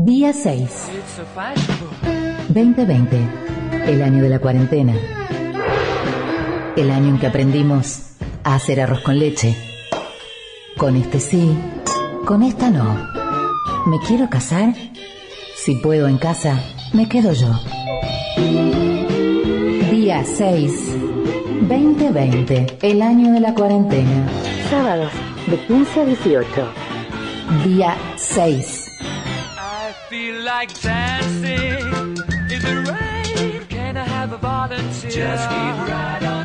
Día 6. 2020. El año de la cuarentena. El año en que aprendimos a hacer arroz con leche. Con este sí, con esta no. ¿Me quiero casar? Si puedo en casa, me quedo yo. Día 6. 2020. El año de la cuarentena. Sábados, de 15 a 18. Día 6. Like dancing in the rain. Can I have a volunteer? Just keep right on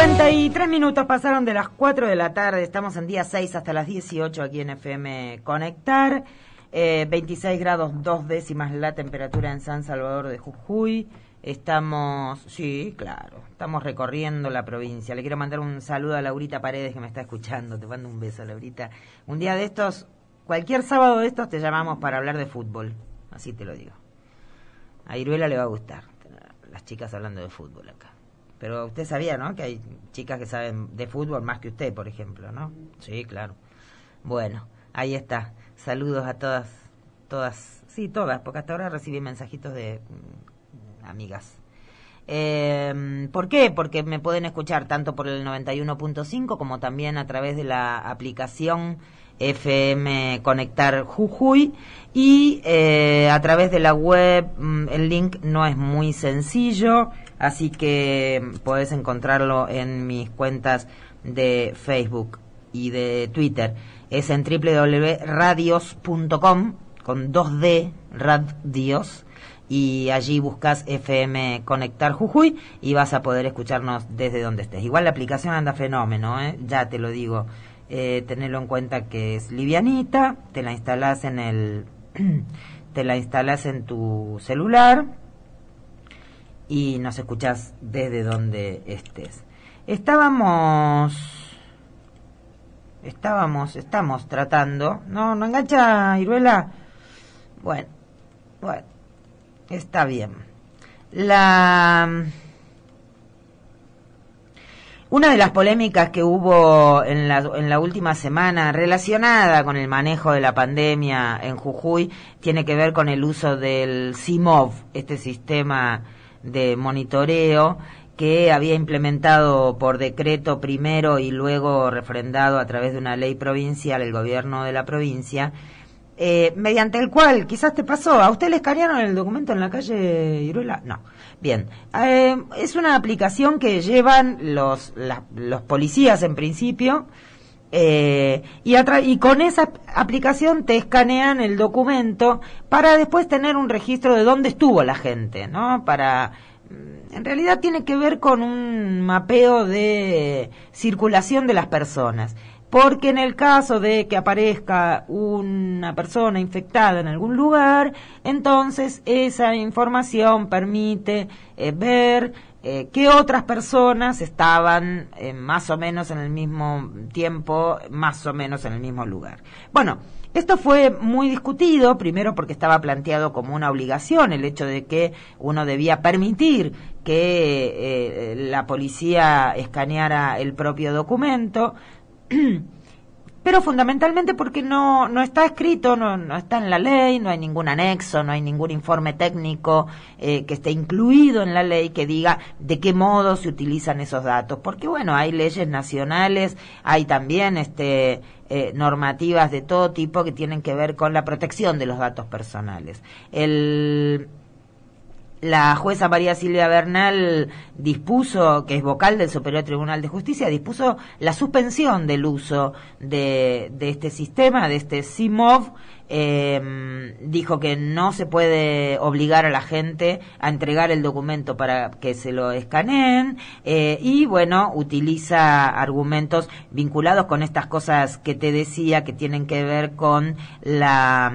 53 minutos pasaron de las 4 de la tarde, estamos en día 6 hasta las 18 aquí en FM Conectar. Eh, 26 grados dos décimas la temperatura en San Salvador de Jujuy. Estamos, sí, claro, estamos recorriendo la provincia. Le quiero mandar un saludo a Laurita Paredes que me está escuchando. Te mando un beso, Laurita. Un día de estos, cualquier sábado de estos, te llamamos para hablar de fútbol. Así te lo digo. A Iruela le va a gustar. Las chicas hablando de fútbol. Pero usted sabía, ¿no? Que hay chicas que saben de fútbol más que usted, por ejemplo, ¿no? Sí, claro. Bueno, ahí está. Saludos a todas, todas, sí, todas, porque hasta ahora recibí mensajitos de mm, amigas. Eh, ¿Por qué? Porque me pueden escuchar tanto por el 91.5 como también a través de la aplicación FM Conectar Jujuy y eh, a través de la web mm, el link no es muy sencillo así que podés encontrarlo en mis cuentas de Facebook y de Twitter es en www.radios.com con 2D radios y allí buscas FM Conectar Jujuy y vas a poder escucharnos desde donde estés. Igual la aplicación anda fenómeno, ¿eh? ya te lo digo eh, tenerlo en cuenta que es livianita, te la instalas en el, te la instalas en tu celular y nos escuchas desde donde estés. Estábamos, estábamos, estamos tratando, no, no engancha, Iruela. Bueno, bueno, está bien. La una de las polémicas que hubo en la, en la última semana relacionada con el manejo de la pandemia en Jujuy tiene que ver con el uso del CIMOV, este sistema de monitoreo que había implementado por decreto primero y luego refrendado a través de una ley provincial el gobierno de la provincia, eh, mediante el cual, quizás te pasó, ¿a usted le escanearon el documento en la calle Iruela? No. Bien, eh, es una aplicación que llevan los, los policías en principio eh, y, con esa aplicación te escanean el documento para después tener un registro de dónde estuvo la gente, ¿no? Para mm, en realidad tiene que ver con un mapeo de circulación de las personas. Porque en el caso de que aparezca una persona infectada en algún lugar, entonces esa información permite eh, ver eh, qué otras personas estaban eh, más o menos en el mismo tiempo, más o menos en el mismo lugar. Bueno, esto fue muy discutido, primero porque estaba planteado como una obligación el hecho de que uno debía permitir que eh, la policía escaneara el propio documento, pero fundamentalmente porque no, no está escrito, no, no está en la ley, no hay ningún anexo, no hay ningún informe técnico eh, que esté incluido en la ley que diga de qué modo se utilizan esos datos. Porque bueno, hay leyes nacionales, hay también este, eh, normativas de todo tipo que tienen que ver con la protección de los datos personales. El, la jueza María Silvia Bernal dispuso, que es vocal del Superior Tribunal de Justicia, dispuso la suspensión del uso de, de este sistema, de este CIMOV, eh, dijo que no se puede obligar a la gente a entregar el documento para que se lo escaneen eh, y bueno, utiliza argumentos vinculados con estas cosas que te decía que tienen que ver con la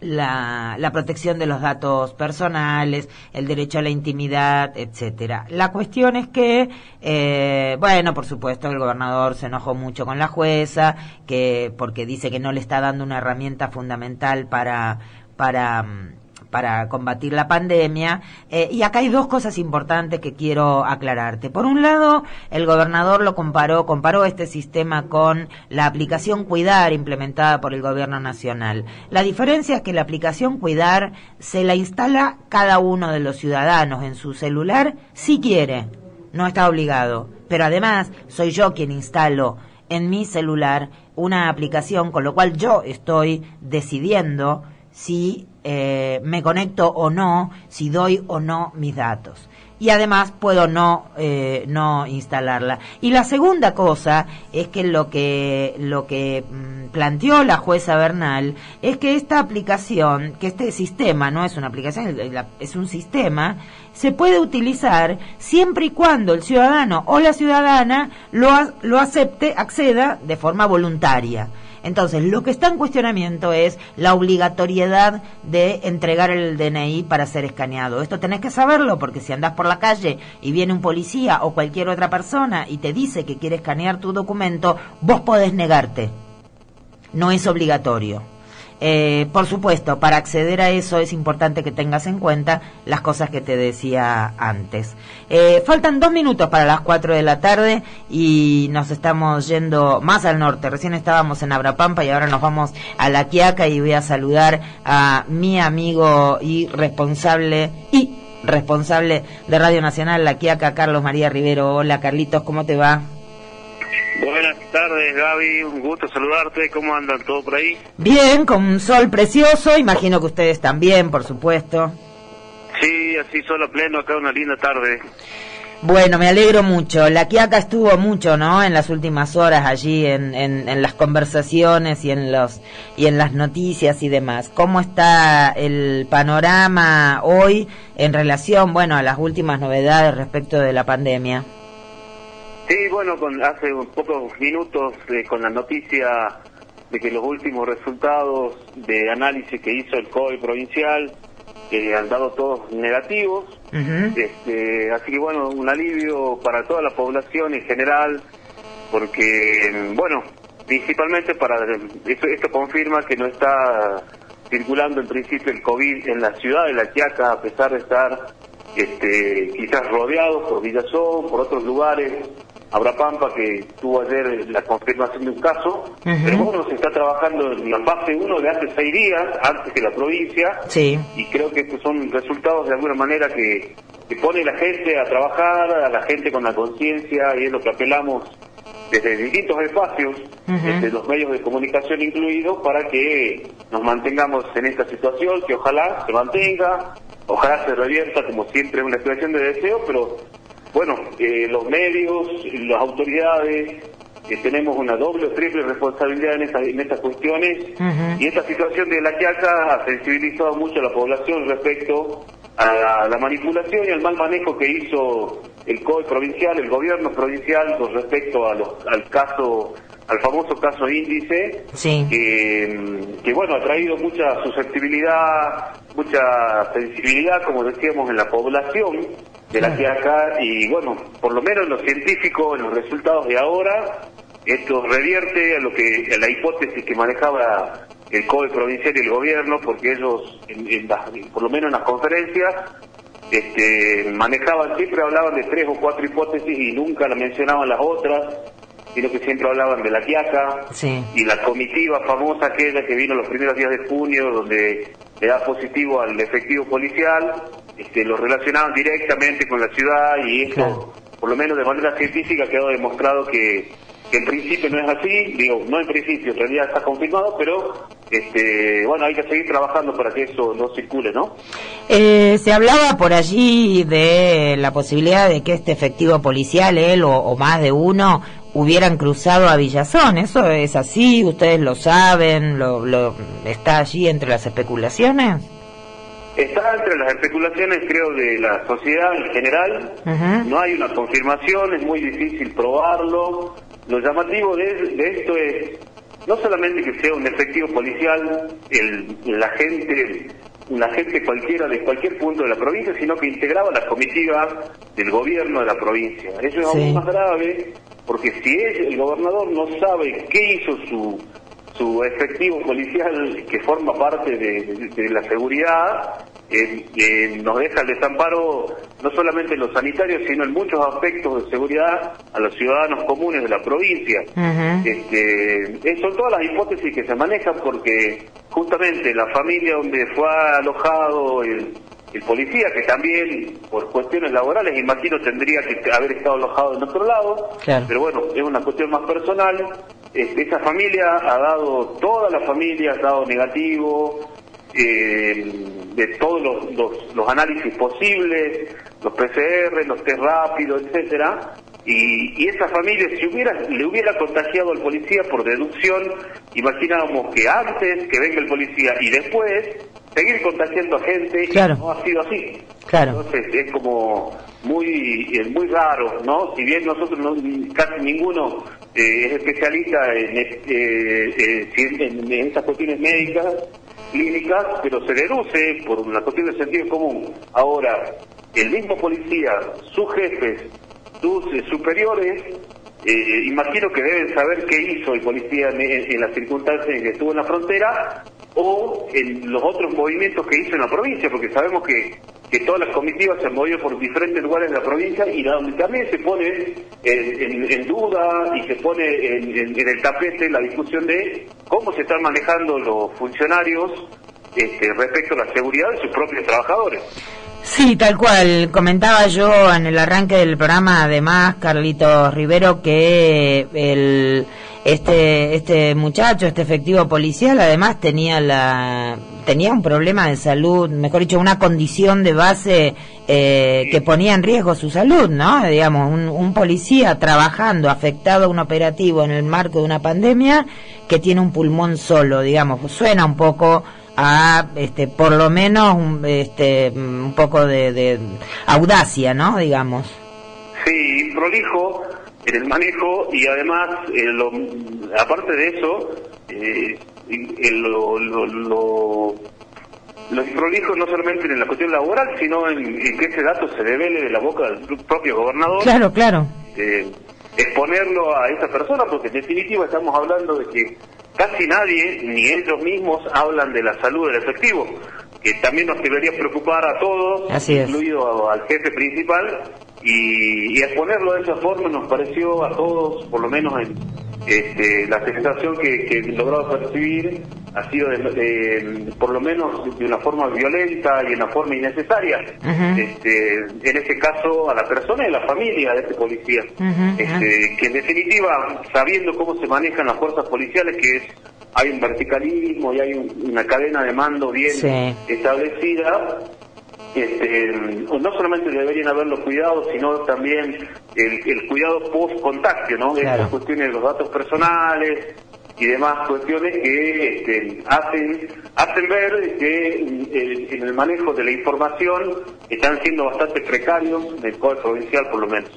la, la, protección de los datos personales, el derecho a la intimidad, etcétera. La cuestión es que, eh, bueno, por supuesto, el gobernador se enojó mucho con la jueza, que porque dice que no le está dando una herramienta fundamental para para mm, para combatir la pandemia. Eh, y acá hay dos cosas importantes que quiero aclararte. Por un lado, el gobernador lo comparó, comparó este sistema con la aplicación Cuidar implementada por el gobierno nacional. La diferencia es que la aplicación Cuidar se la instala cada uno de los ciudadanos en su celular si quiere, no está obligado. Pero además, soy yo quien instalo en mi celular una aplicación, con lo cual yo estoy decidiendo si eh, me conecto o no, si doy o no mis datos. Y además puedo no, eh, no instalarla. Y la segunda cosa es que lo que, lo que mm, planteó la jueza Bernal es que esta aplicación, que este sistema, no es una aplicación, es un sistema, se puede utilizar siempre y cuando el ciudadano o la ciudadana lo, lo acepte, acceda de forma voluntaria. Entonces, lo que está en cuestionamiento es la obligatoriedad de entregar el DNI para ser escaneado. Esto tenés que saberlo porque si andás por la calle y viene un policía o cualquier otra persona y te dice que quiere escanear tu documento, vos podés negarte. No es obligatorio. Eh, por supuesto, para acceder a eso es importante que tengas en cuenta las cosas que te decía antes. Eh, faltan dos minutos para las cuatro de la tarde y nos estamos yendo más al norte. Recién estábamos en Abrapampa y ahora nos vamos a La Quiaca y voy a saludar a mi amigo y responsable y responsable de Radio Nacional La Quiaca, Carlos María Rivero. Hola Carlitos, ¿cómo te va? Buenas tardes, Gaby. Un gusto saludarte. ¿Cómo andan todo por ahí? Bien, con un sol precioso. Imagino que ustedes también, por supuesto. Sí, así sol a pleno. Acá una linda tarde. Bueno, me alegro mucho. La Quiaca estuvo mucho, ¿no? En las últimas horas allí en, en, en, las conversaciones y en los y en las noticias y demás. ¿Cómo está el panorama hoy en relación, bueno, a las últimas novedades respecto de la pandemia? Sí, bueno, con, hace pocos minutos eh, con la noticia de que los últimos resultados de análisis que hizo el COE provincial eh, han dado todos negativos. este, así que bueno, un alivio para toda la población en general, porque, bueno, principalmente para esto, esto confirma que no está circulando en principio el COVID en la ciudad de La Quiaca, a pesar de estar este, quizás rodeados por Villazón, por otros lugares Abrapampa, que tuvo ayer la confirmación de un caso, pero bueno, se está trabajando en la fase 1 de hace seis días, antes que la provincia, y creo que estos son resultados de alguna manera que, que pone la gente a trabajar, a la gente con la conciencia, y es lo que apelamos desde distintos espacios, desde los medios de comunicación incluidos, para que nos mantengamos en esta situación, que ojalá se mantenga, ojalá se revierta como siempre una expresión de deseo, pero bueno, eh, los medios, las autoridades, eh, tenemos una doble o triple responsabilidad en, en estas cuestiones. Y esta situación de la Quiaca ha sensibilizado mucho a la población respecto a la, manipulación y al mal manejo que hizo el COE provincial, el gobierno provincial con respecto a los, al caso al famoso caso índice, que, bueno, ha traído mucha susceptibilidad, mucha sensibilidad, como decíamos, en la población de la Quiaca, y bueno, por lo menos en los científicos, en los resultados de ahora, esto revierte a lo que a la hipótesis que manejaba el COE provincial y el gobierno, porque ellos, por lo menos en las conferencias, este, manejaban, siempre hablaban de tres o cuatro hipótesis y nunca la mencionaban las otras sino que siempre hablaban de la Quiaca y la comitiva famosa aquella que vino los primeros días de junio, donde le da positivo al efectivo policial, este, lo relacionaban directamente con la ciudad y esto, por lo menos de manera científica, quedó demostrado que, que en principio no es así, digo, no en principio, en realidad está confirmado, pero este, bueno, hay que seguir trabajando para que eso no circule, ¿no? Eh, se hablaba por allí de la posibilidad de que este efectivo policial, él o, o más de uno, hubieran cruzado a Villazón. ¿Eso es así? ¿Ustedes lo saben? ¿Lo, lo, ¿Está allí entre las especulaciones? Está entre las especulaciones, creo, de la sociedad en general. No hay una confirmación, es muy difícil probarlo. Lo llamativo de, de esto es no solamente que sea un efectivo policial, el, la gente una gente cualquiera de cualquier punto de la provincia, sino que integraba la comitiva del gobierno de la provincia. Eso es Sí. aún más grave, porque si es, el gobernador no sabe qué hizo su, su efectivo policial que forma parte de, de- de la seguridad, eh, eh, nos deja el desamparo no solamente en los sanitarios, sino en muchos aspectos de seguridad a los ciudadanos comunes de la provincia. Ujú. Este, eh, son todas las hipótesis que se manejan porque justamente la familia donde fue alojado el, el policía, que también por cuestiones laborales, imagino tendría que haber estado alojado en otro lado, Claro. pero bueno, es una cuestión más personal. Este, esa familia ha dado, toda la familia ha dado negativo, eh, de todos los, los, los análisis posibles, los PCR, los test rápidos, etcétera, y, y esa familia si hubiera le hubiera contagiado al policía por deducción, imaginábamos que antes que venga el policía y después seguir contagiando a gente, y Claro. no ha sido así. Claro. Entonces es como muy eh, muy raro, ¿no? Si bien nosotros no, casi ninguno eh, es especialista en, eh, eh, en, en estas cuestiones médicas, clínicas, pero se deduce por una cuestión de sentido común. Ahora, el mismo policía, sus jefes, sus eh, superiores, eh, imagino que deben saber qué hizo el policía en, en- en las circunstancias en que estuvo en la frontera o en los otros movimientos que hizo en la provincia, porque sabemos que, que todas las comitivas se han movido por diferentes lugares de la provincia y donde también se pone en, duda y se pone en, en- en el tapete la discusión de cómo se están manejando los funcionarios este, respecto a la seguridad de sus propios trabajadores. Sí, tal cual. Comentaba yo en el arranque del programa, además, Carlitos Rivero, que el este este muchacho, este efectivo policial, además tenía la tenía un problema de salud, mejor dicho, una condición de base eh, que ponía en riesgo su salud, ¿no? Digamos, un, un policía trabajando afectado a un operativo en el marco de una pandemia que tiene un pulmón solo, digamos, suena un poco a este por lo menos un, este un poco de, de audacia no digamos. Sí, prolijo en el manejo y además, eh, lo- aparte de eso, eh, lo, lo, lo, lo prolijo no solamente en la cuestión laboral, sino en, en que ese dato se revele de la boca del propio gobernador. claro claro eh, exponerlo a esa persona, porque en definitiva estamos hablando de que casi nadie, ni ellos mismos, hablan de la salud del efectivo, que también nos debería preocupar a todos, Así es. incluido al jefe principal, y, y exponerlo de esa forma nos pareció a todos, por lo menos en este, la sensación que, que he logrado percibir, ha sido de- de- por lo menos de una forma violenta y de una forma innecesaria. Este, en este caso a la persona y a la familia de este policía. Este, que en definitiva, sabiendo cómo se manejan las fuerzas policiales, que es hay un verticalismo y hay un- una cadena de mando bien Sí. establecida, este, no solamente deberían haber los cuidados, sino también el, el cuidado post-contacto, ¿no? Claro. Estas cuestiones de los datos personales y demás cuestiones que este, hacen hacen ver que eh, en el manejo de la información están siendo bastante precarios del Poder Provincial, por lo menos.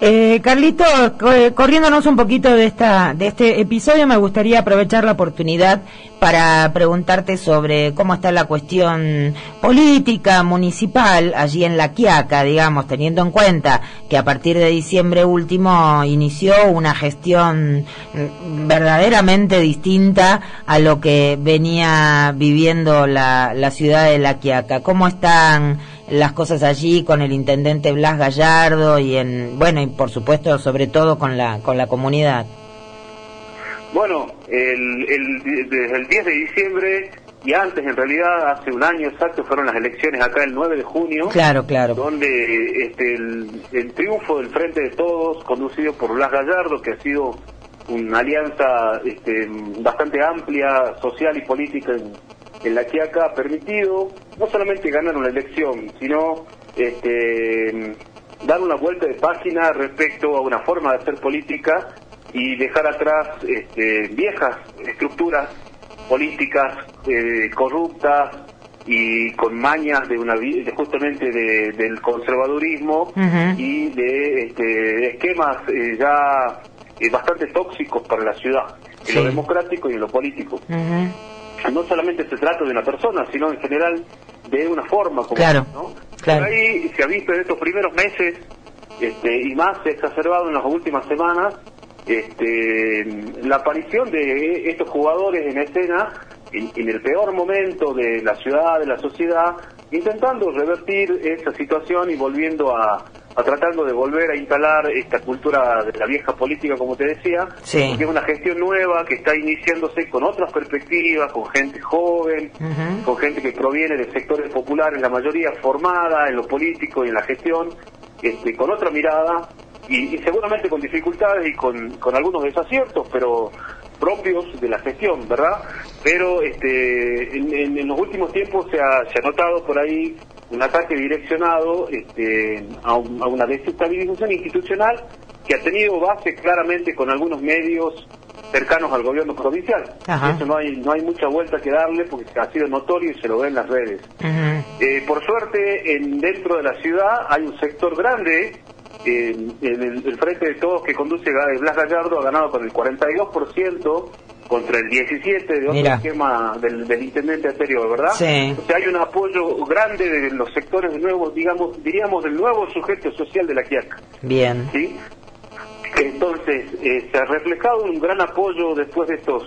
Eh, Carlitos, co- eh, corriéndonos un poquito de esta de este episodio, me gustaría aprovechar la oportunidad para preguntarte sobre cómo está la cuestión política municipal allí en La Quiaca, digamos, teniendo en cuenta que a partir de diciembre último inició una gestión mm, distinta a lo que venía viviendo la, la ciudad de La Quiaca. ¿Cómo están las cosas allí con el intendente Blas Gallardo y en bueno y por supuesto sobre todo con la con la comunidad Bueno, el, el- desde el 10 de diciembre y antes, en realidad, hace un año exacto, fueron las elecciones acá el 9 de junio. claro claro donde este, el, el triunfo del Frente de Todos, conducido por Blas Gallardo, que ha sido una alianza este, bastante amplia, social y política en, en la Quiaca, ha permitido no solamente ganar una elección, sino este, dar una vuelta de página respecto a una forma de hacer política y dejar atrás este, viejas estructuras políticas eh, corruptas y con mañas de una de justamente de- del conservadurismo y de este, esquemas eh, ya eh, bastante tóxicos para la ciudad, en Sí. lo democrático y en lo político. Ujú. No solamente se trata de una persona, sino en general de una forma. Como, Claro, ¿no? claro. Por ahí se ha visto en estos primeros meses, este, y más se ha exacerbado en las últimas semanas, este, la aparición de estos jugadores en escena en, en el peor momento de la ciudad, de la sociedad, intentando revertir esa situación y volviendo a, a tratando de volver a instalar esta cultura de la vieja política, como te decía, Sí. porque es una gestión nueva que está iniciándose con otras perspectivas, con gente joven, con gente que proviene de sectores populares, la mayoría formada en lo político y en la gestión, este, con otra mirada y, y seguramente con dificultades y con, con algunos desaciertos, pero propios de la gestión, ¿verdad? Pero este, en, en- en los últimos tiempos se ha, se ha notado por ahí un ataque direccionado este, a, un- a una desestabilización institucional que ha tenido base claramente con algunos medios cercanos al gobierno provincial. Ajá. Eso no hay, no hay mucha vuelta que darle porque ha sido notorio y se lo ve en las redes. Eh, por suerte, en, dentro de la ciudad hay un sector grande. eh, en el, el frente de todos que conduce Blas Gallardo ha ganado con el 42% contra el 17% de otro Mira. esquema del, del intendente anterior, ¿verdad? Sí. O sea, hay un apoyo grande de los sectores nuevos, digamos, diríamos, del nuevo sujeto social de la Quiaca. Bien. ¿sí? Entonces, eh, se ha reflejado un gran apoyo después de estos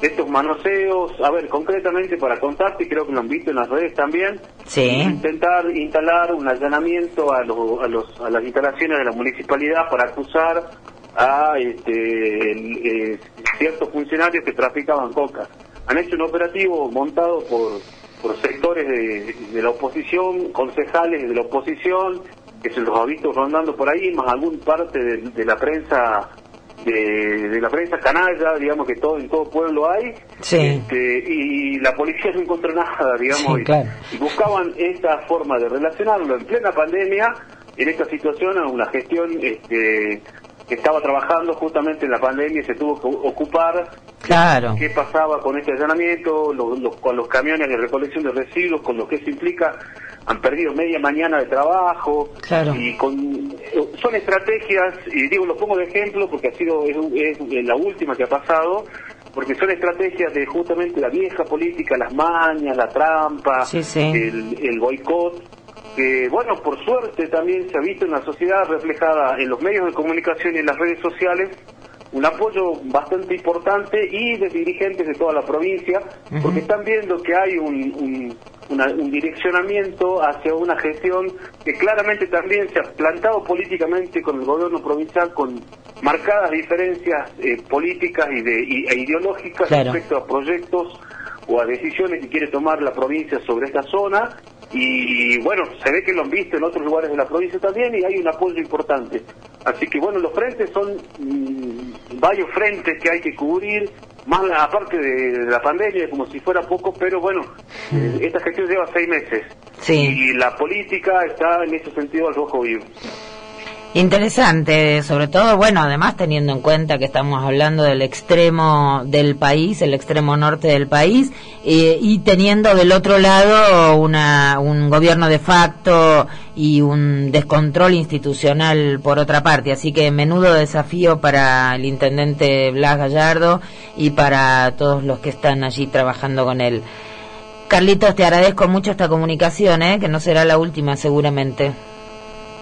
de estos manoseos, a ver, concretamente para contarte, creo que lo han visto en las redes también, Sí. intentar instalar un allanamiento a, los, a, los, a las instalaciones de la municipalidad para acusar a este, el- eh, ciertos funcionarios que traficaban coca. Han hecho un operativo montado por, por sectores de, de la oposición, concejales de la oposición, que se los ha visto rondando por ahí, más algún parte de, de la prensa de, de la prensa canalla, digamos que todo en todo pueblo hay, Sí. este, y la policía no encontró nada, digamos, Sí, y- claro. y buscaban esta forma de relacionarlo en plena pandemia, en esta situación, a una gestión este, que estaba trabajando justamente en la pandemia y se tuvo que ocupar Claro. qué pasaba con este allanamiento, los, los- con los camiones de recolección de residuos, con lo que eso implica, han perdido media mañana de trabajo Claro. y con son estrategias y digo lo pongo de ejemplo porque ha sido es, es la última que ha pasado porque son estrategias de justamente la vieja política, las mañas, la trampa, Sí, sí. el, el boicot que bueno, por suerte también se ha visto en la sociedad reflejada en los medios de comunicación y en las redes sociales un apoyo bastante importante y de dirigentes de toda la provincia, porque están viendo que hay un, un, una- un direccionamiento hacia una gestión que claramente también se ha plantado políticamente con el gobierno provincial con marcadas diferencias eh, políticas y, de, y- e ideológicas Claro. respecto a proyectos o a decisiones que quiere tomar la provincia sobre esta zona y bueno, se ve que lo han visto en otros lugares de la provincia también y hay un apoyo importante. Así que bueno, los frentes son mm, varios frentes que hay que cubrir, más aparte de, la pandemia, como si fuera poco, pero bueno, eh, esta gestión lleva seis meses Sí. y la política está en ese sentido al rojo vivo. Interesante, sobre todo, bueno, además teniendo en cuenta que estamos hablando del extremo del país, el extremo norte del país, eh, y teniendo del otro lado una, un gobierno de facto y un descontrol institucional por otra parte. Así que menudo desafío para el intendente Blas Gallardo y para todos los que están allí trabajando con él. Carlitos, te agradezco mucho esta comunicación, ¿eh? que no será la última seguramente.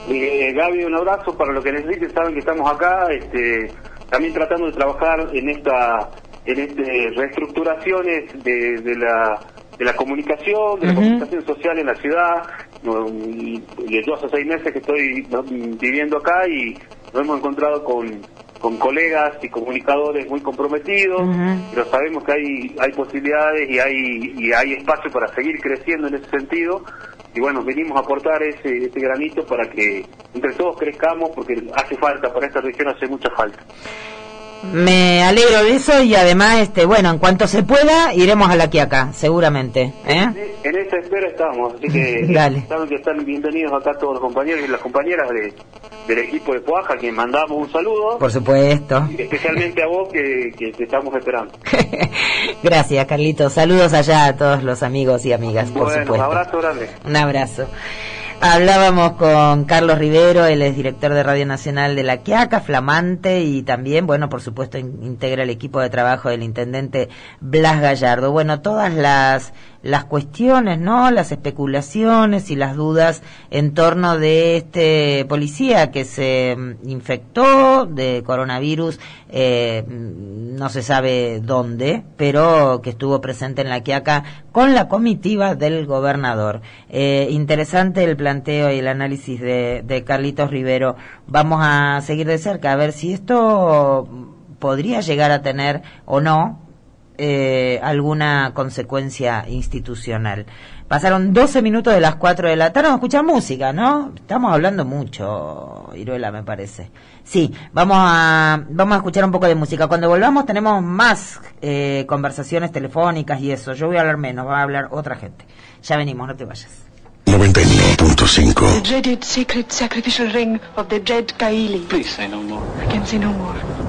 Eh, Gaby, un abrazo para lo que necesiten, saben que estamos acá, este, también tratando de trabajar en esta, en este reestructuraciones de, de la de la comunicación, de la comunicación social en la ciudad. Yo hace seis meses que estoy viviendo acá y nos hemos encontrado con, con colegas y comunicadores muy comprometidos, Ujú. pero sabemos que hay, hay posibilidades y hay, y hay espacio para seguir creciendo en ese sentido. Y bueno, venimos a aportar ese, ese granito para que entre todos crezcamos, porque hace falta, para esta región hace mucha falta. Me alegro de eso y además, este, bueno, en cuanto se pueda, iremos a la Quiaca, seguramente. ¿eh? En esa espera estamos, así que Dale. saben que están bienvenidos acá todos los compañeros y las compañeras de, del equipo de Poaja, a quien mandamos un saludo, Por supuesto. especialmente a vos que, que te estamos esperando. Gracias, Carlitos. Saludos allá a todos los amigos y amigas, por bueno, un supuesto. abrazo grande. Un abrazo. Hablábamos con Carlos Rivero, él es director de Radio Nacional de La Quiaca, flamante, y también, bueno, por supuesto, in- integra el equipo de trabajo del intendente Blas Gallardo. Bueno, todas las, las cuestiones, ¿no? Las especulaciones y las dudas en torno de este policía que se mm, infectó de coronavirus, eh, mm, no se sabe dónde, pero que estuvo presente en La Quiaca con la comitiva del gobernador. Eh, interesante el planteo y el análisis de, de Carlitos Rivero. Vamos a seguir de cerca a ver si esto podría llegar a tener o no eh, alguna consecuencia institucional. Pasaron 12 minutos de las 4 de la tarde, vamos a escuchar música, ¿no? Estamos hablando mucho, Iruela, me parece. Sí, vamos a, vamos a escuchar un poco de música. Cuando volvamos tenemos más eh, conversaciones telefónicas y eso. Yo voy a hablar menos, va a hablar otra gente. Ya venimos, no te vayas. 91.5 dreaded sacred sacrificial ring of the dread Kaili. Please say no more. I can say no more.